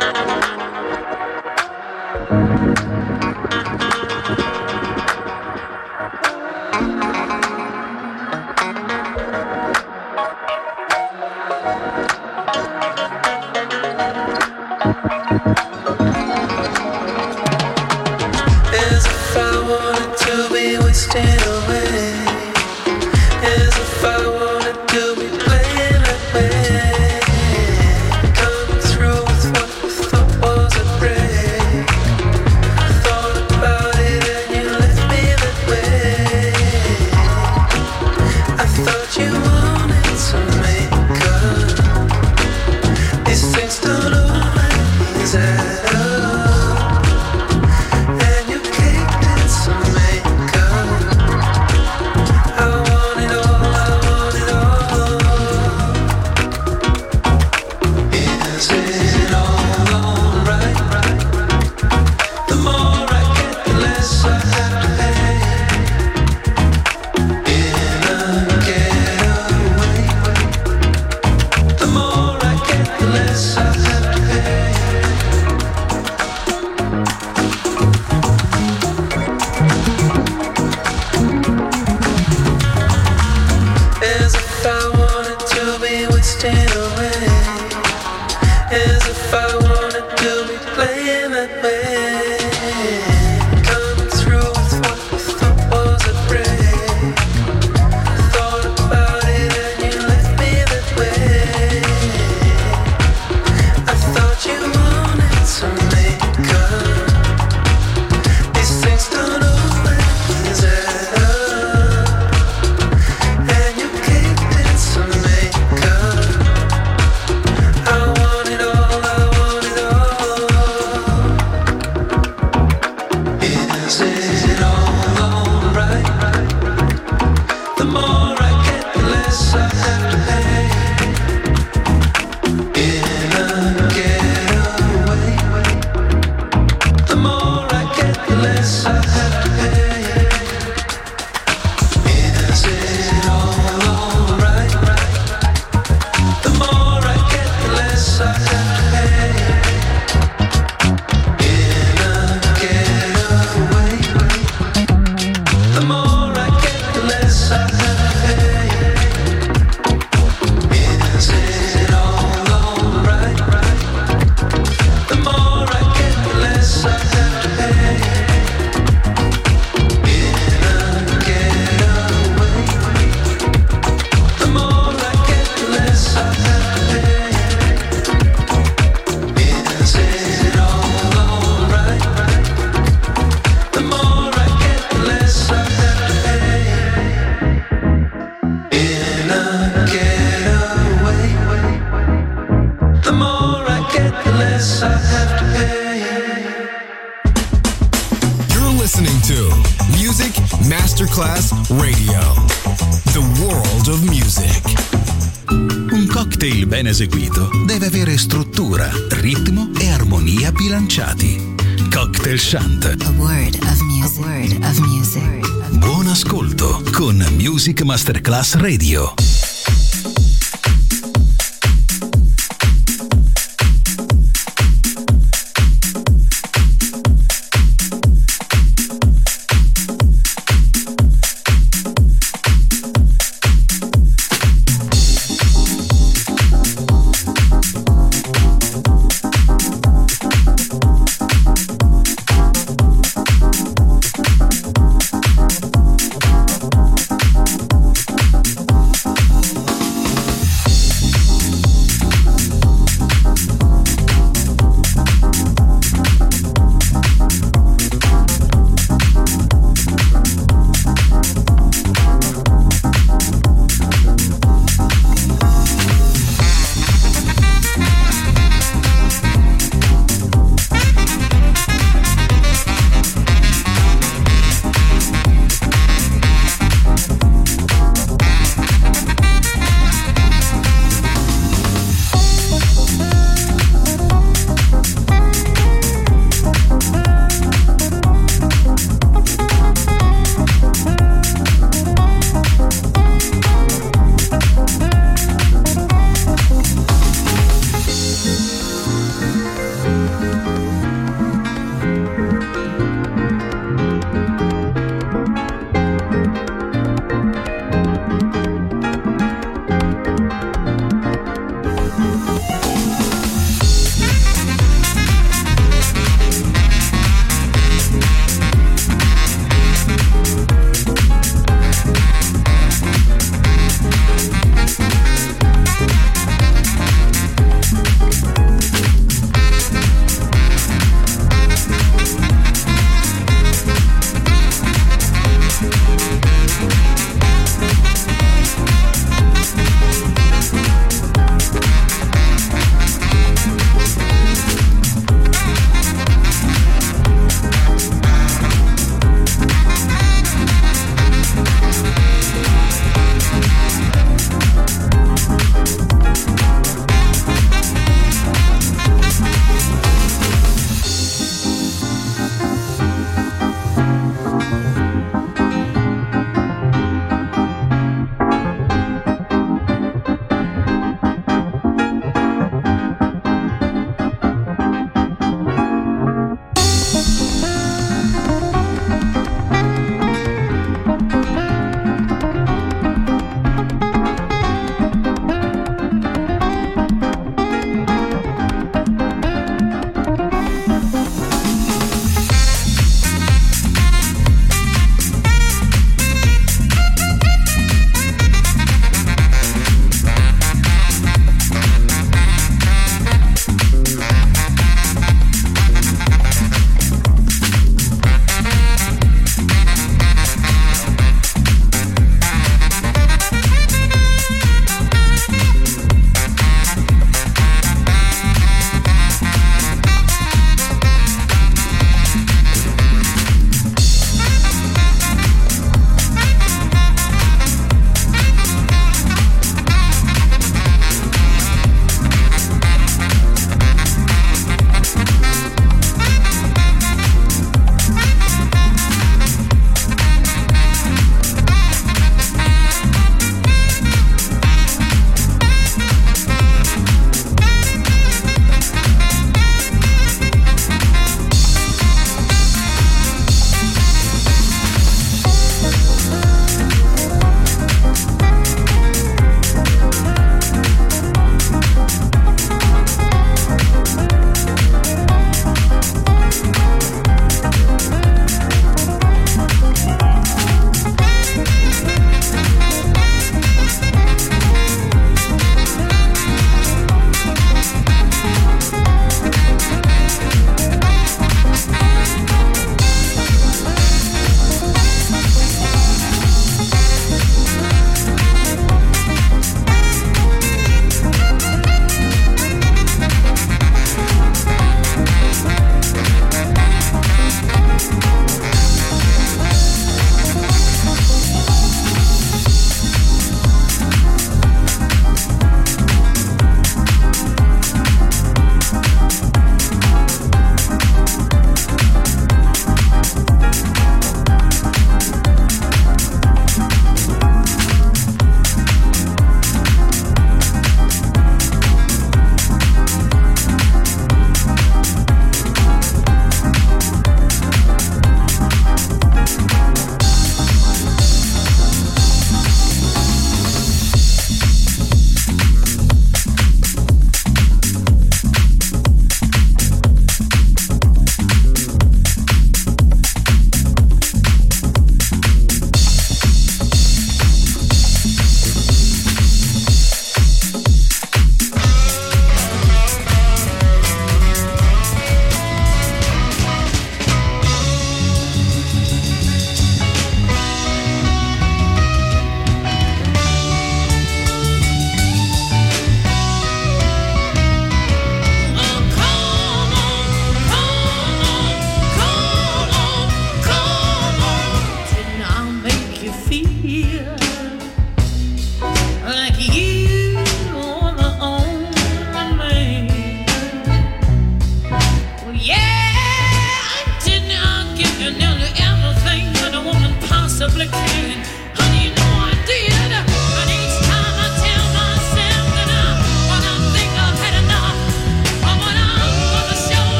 Thank you. Masterclass Radio.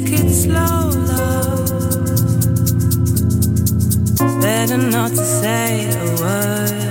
take it slow, love. Better not to say a word.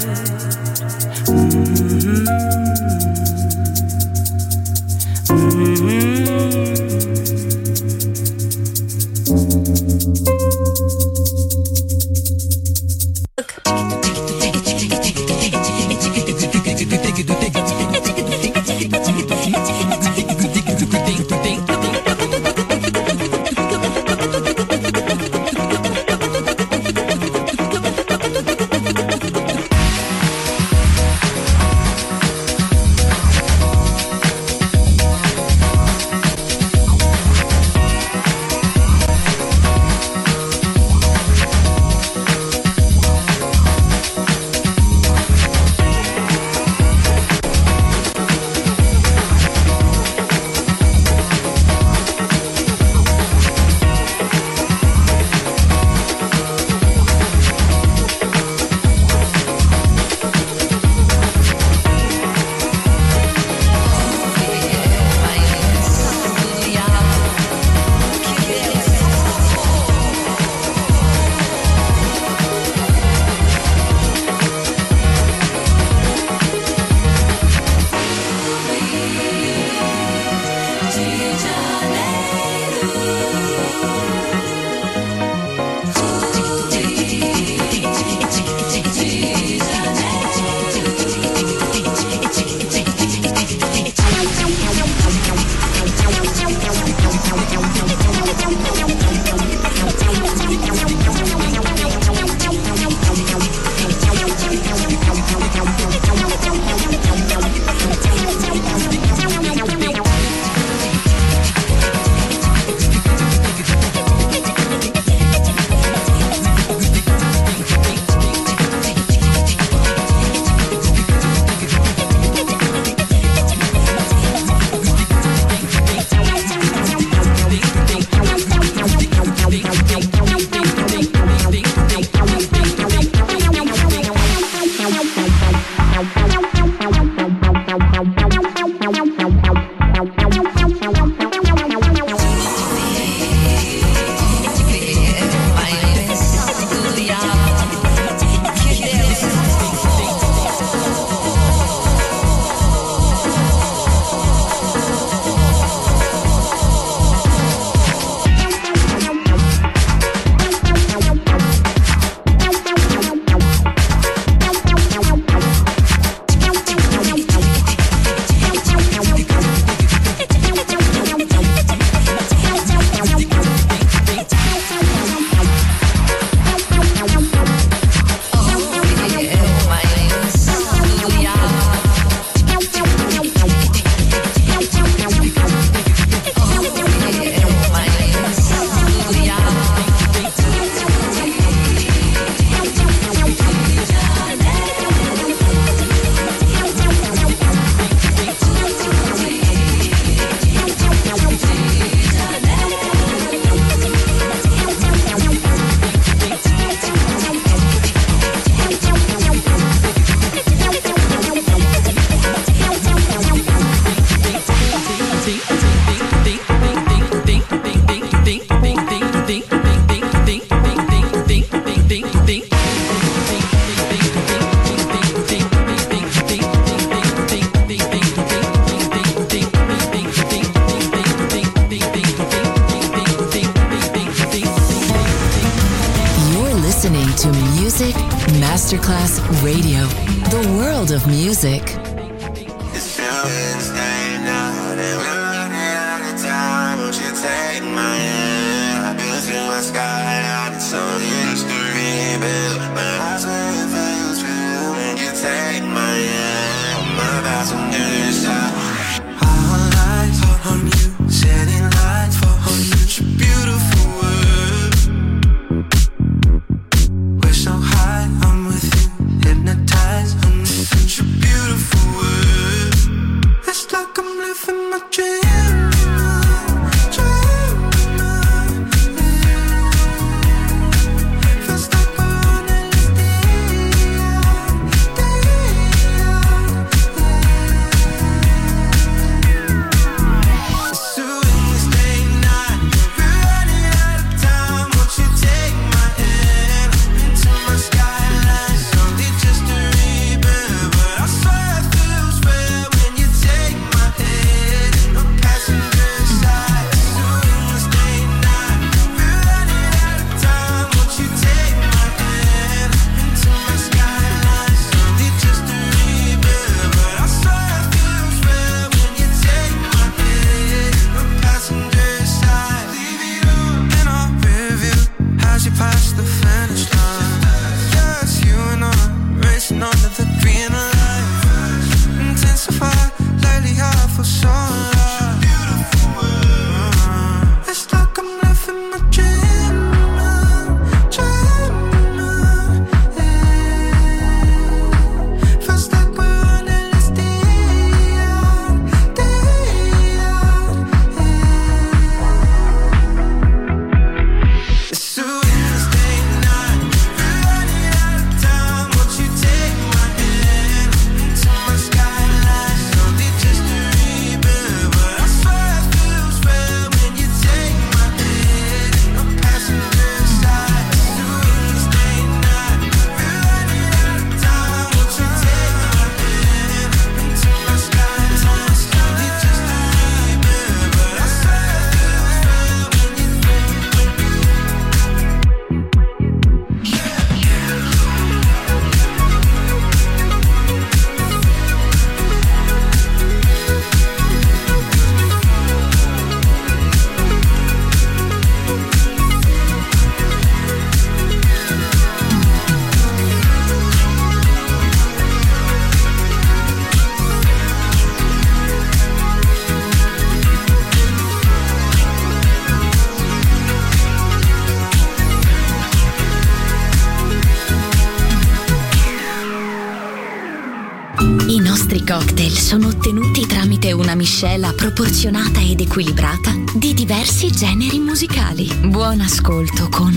proporzionata ed equilibrata di diversi generi musicali. Buon ascolto con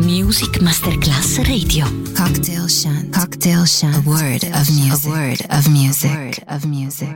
Music Masterclass Radio. Cocktail Shant. Cocktail Shant. A word of music. A word of music. A word of music.